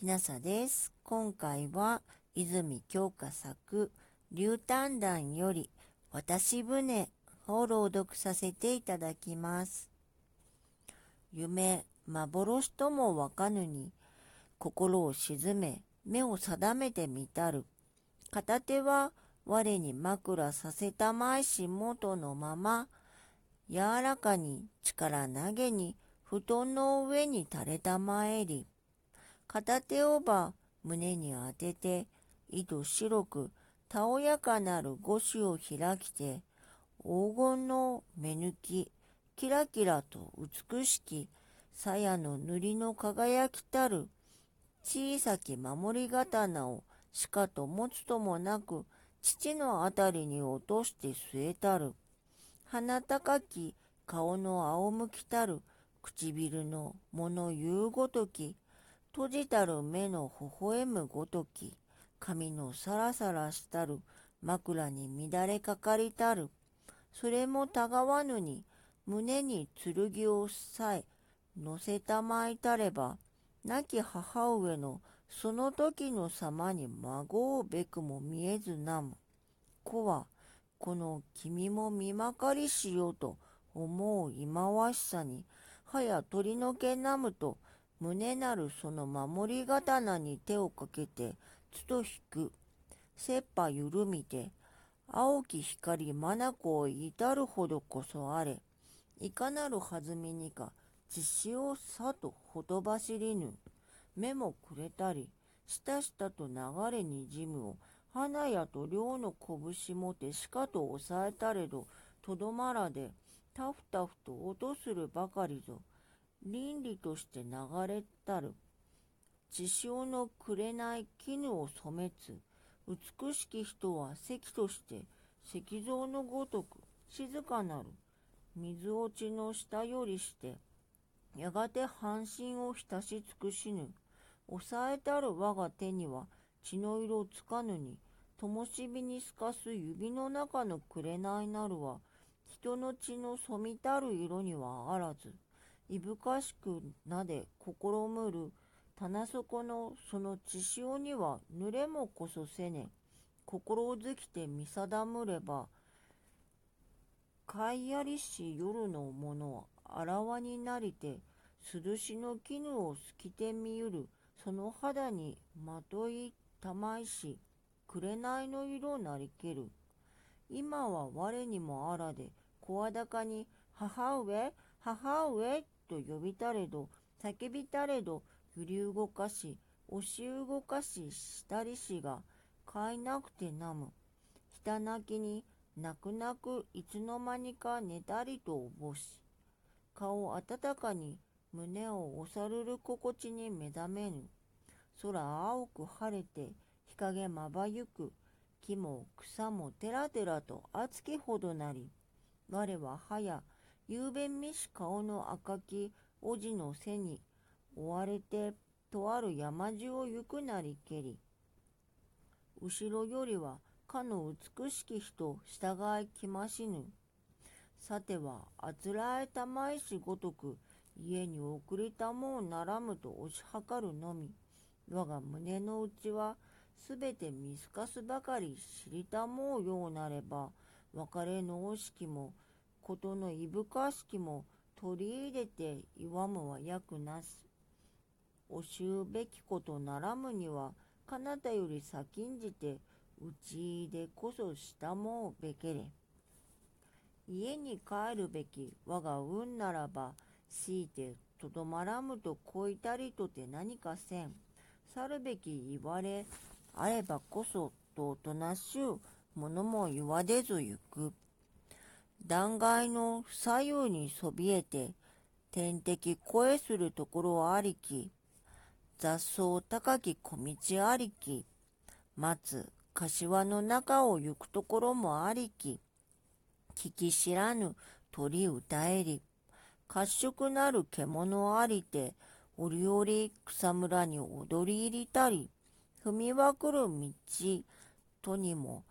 きなさです。今回は泉京香作流丹団より私船を朗読させていただきます。夢、幻ともわかぬに心を沈め目を定めてみたる。片手は我に枕させたまいし元のまま柔らかに力投げに布団の上に垂れたまえり。片手をば胸に当てて、糸白く、たおやかなる五種を開きて、黄金の目抜き、キラキラと美しき、鞘の塗りの輝きたる、小さき守り刀をしかと持つともなく、父のあたりに落として据えたる。鼻高き顔の仰向きたる、唇の物言うごとき、閉じたる目の微笑むごとき、髪のさらさらしたる枕に乱れかかりたる。それもたがわぬに、胸に剣をさえ乗せたまいたれば、亡き母上のその時の様に孫うべくも見えずなむ。子は、この君も見まかりしようと思う忌まわしさに、はや鳥の毛なむと、胸なるその守り刀に手をかけて、つと引く。切羽緩みて、青き光眼を至るほどこそあれ。いかなる弾みにか、血潮さとほとばしりぬ。目もくれたり、したしたと流れにじむを、花屋と両の拳もてしかと押さえたれど、とどまらで、たふたふと音するばかりぞ。倫理として流れたる。地潮のくれない絹を染めつ、美しき人は石として石像のごとく静かなる水落ちの下よりして、やがて半身を浸し尽くしぬ。抑えたる我が手には血の色つかぬに、灯火に透かす指の中の紅なるは、人の血の染みたる色にはあらず。いぶかしくなで心むる棚底のその血潮には濡れもこそせね心づきて見定むればかいやりし夜のものあらわになりて涼しの絹を透きてみゆるその肌にまといたまいし紅の色なりける。今は我にもあらで声高に母上母上と呼びたれど、叫びたれど、揺り動かし、押し動かししたりしが、飼いなくてなむ。ひたなきに、泣く泣くいつの間にか寝たりとおぼし、顔温かに胸を押さるる心地に目覚めぬ。空青く晴れて日陰まばゆく、木も草もてらてらと熱きほどなり、我ははやゆうべんみし顔の赤きおじの背に追われてとある山地を行くなりけり。後ろよりはかの美しき人従いきましぬ。さてはあつらえたまいしごとく家に送りたもうならむと押し量るのみ。我が胸の内はすべて見透かすばかり知りたもうようなれば別れの惜しきもことのいぶかしきも取り入れて言わむは役なし。おしゅうべきことならむには、かなたより先んじて、うちでこそしたもうべけれ。家に帰るべき我が運ならば、強いてとどまらむとこいたりとて何かせん。去るべき言われ、あればこそとおとなしゅうものも言わでずゆく。断崖の左右にそびえて、天敵声するところありき、雑草高き小道ありき、松、柏の中を行くところもありき、聞き知らぬ鳥歌えり、褐色なる獣ありて、折々草むらに踊り入りたり、踏み分くる道とにも、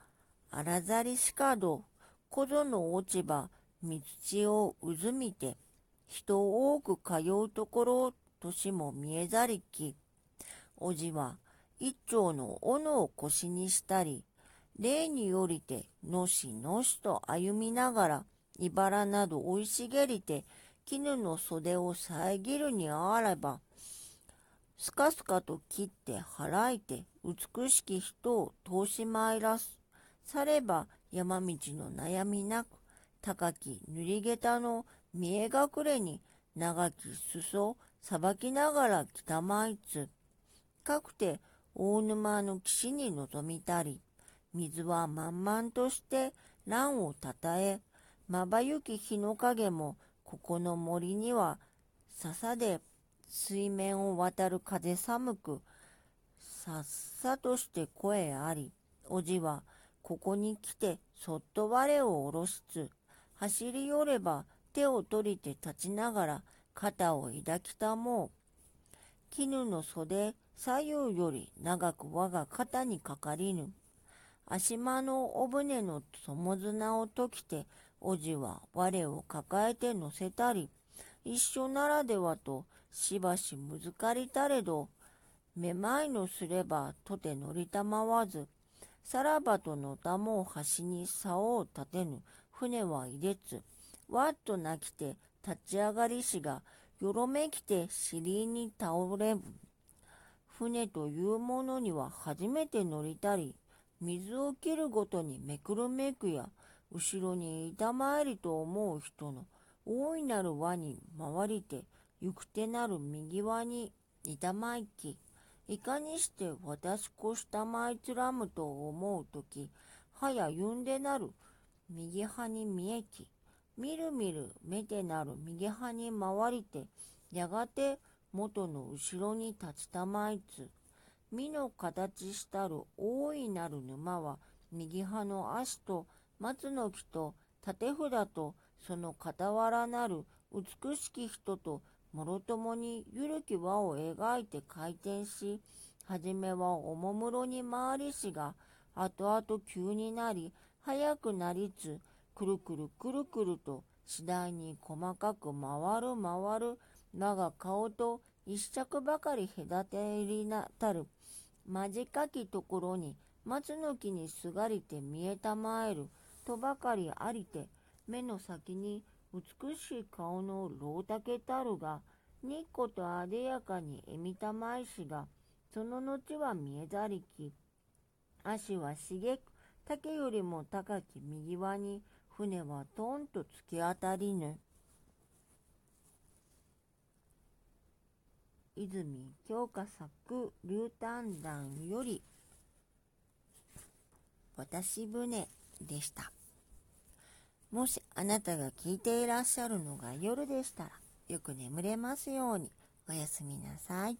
荒ざりしかど小僧の落ち葉、道地を渦みて、人多く通うところ、年も見えざりき、おじは一丁の斧を腰にしたり、例によりてのしのしと歩みながら、茨など生い茂りて、絹の袖を遮るにあらば、スカスカと切って払いて、美しき人を通し参らす。されば山道の悩みなく、高き塗り下駄の見え隠れに、長き裾さばきながら北舞つ。かくて大沼の岸に臨みたり、水は満々として蘭をたたえ、まばゆき日の影も、ここの森には、笹で水面を渡る風寒く、さっさとして声あり、おじは、ここに来てそっと我を下ろしつ、走り寄れば手を取りて立ちながら肩を抱きたもう。絹の袖左右より長く我が肩にかかりぬ。足間のお船の友綱を解きて、おじは我を抱えて乗せたり、一緒ならではとしばしむずかりたれど、めまいのすればとて乗りたまわず、さらばとのたもう端に竿を立てぬ。船はいでつ、わっと泣きて立ち上がりしが、よろめきて尻に倒れぶ。船というものには初めて乗りたり、水を切るごとにめくるめくや、後ろに板参りと思う人の大いなる輪に回りて、行く手なる右輪に板参き、いかにして私こしたまいつらむと思うとき、はやゆんでなる。右派に見えき、みるみる目でなる。右派に回りて、やがて元の後ろに立ちたまいつ、身の形したる大いなる沼は、右派の足と松の木と縦札とその傍らなる美しき人ともろともにゆるき輪を描いて回転し、はじめはおもむろに回りしが、後々急になり、速くなりつ、くるくるくるくると次第に細かく回る回る、我が顔と一尺ばかり隔てりなたる短きところに松の木にすがりて見えたまえるとばかりありて目の先に美しい顔の老竹たるが日光とあでやかにえみたまいしがその後は見えざりき足は茂く竹よりも高き右輪に船はとんと突き当たりぬ。泉京香作竜丹団より私船でした。もしあなたが聞いていらっしゃるのが夜でしたらよく眠れますようにおやすみなさい。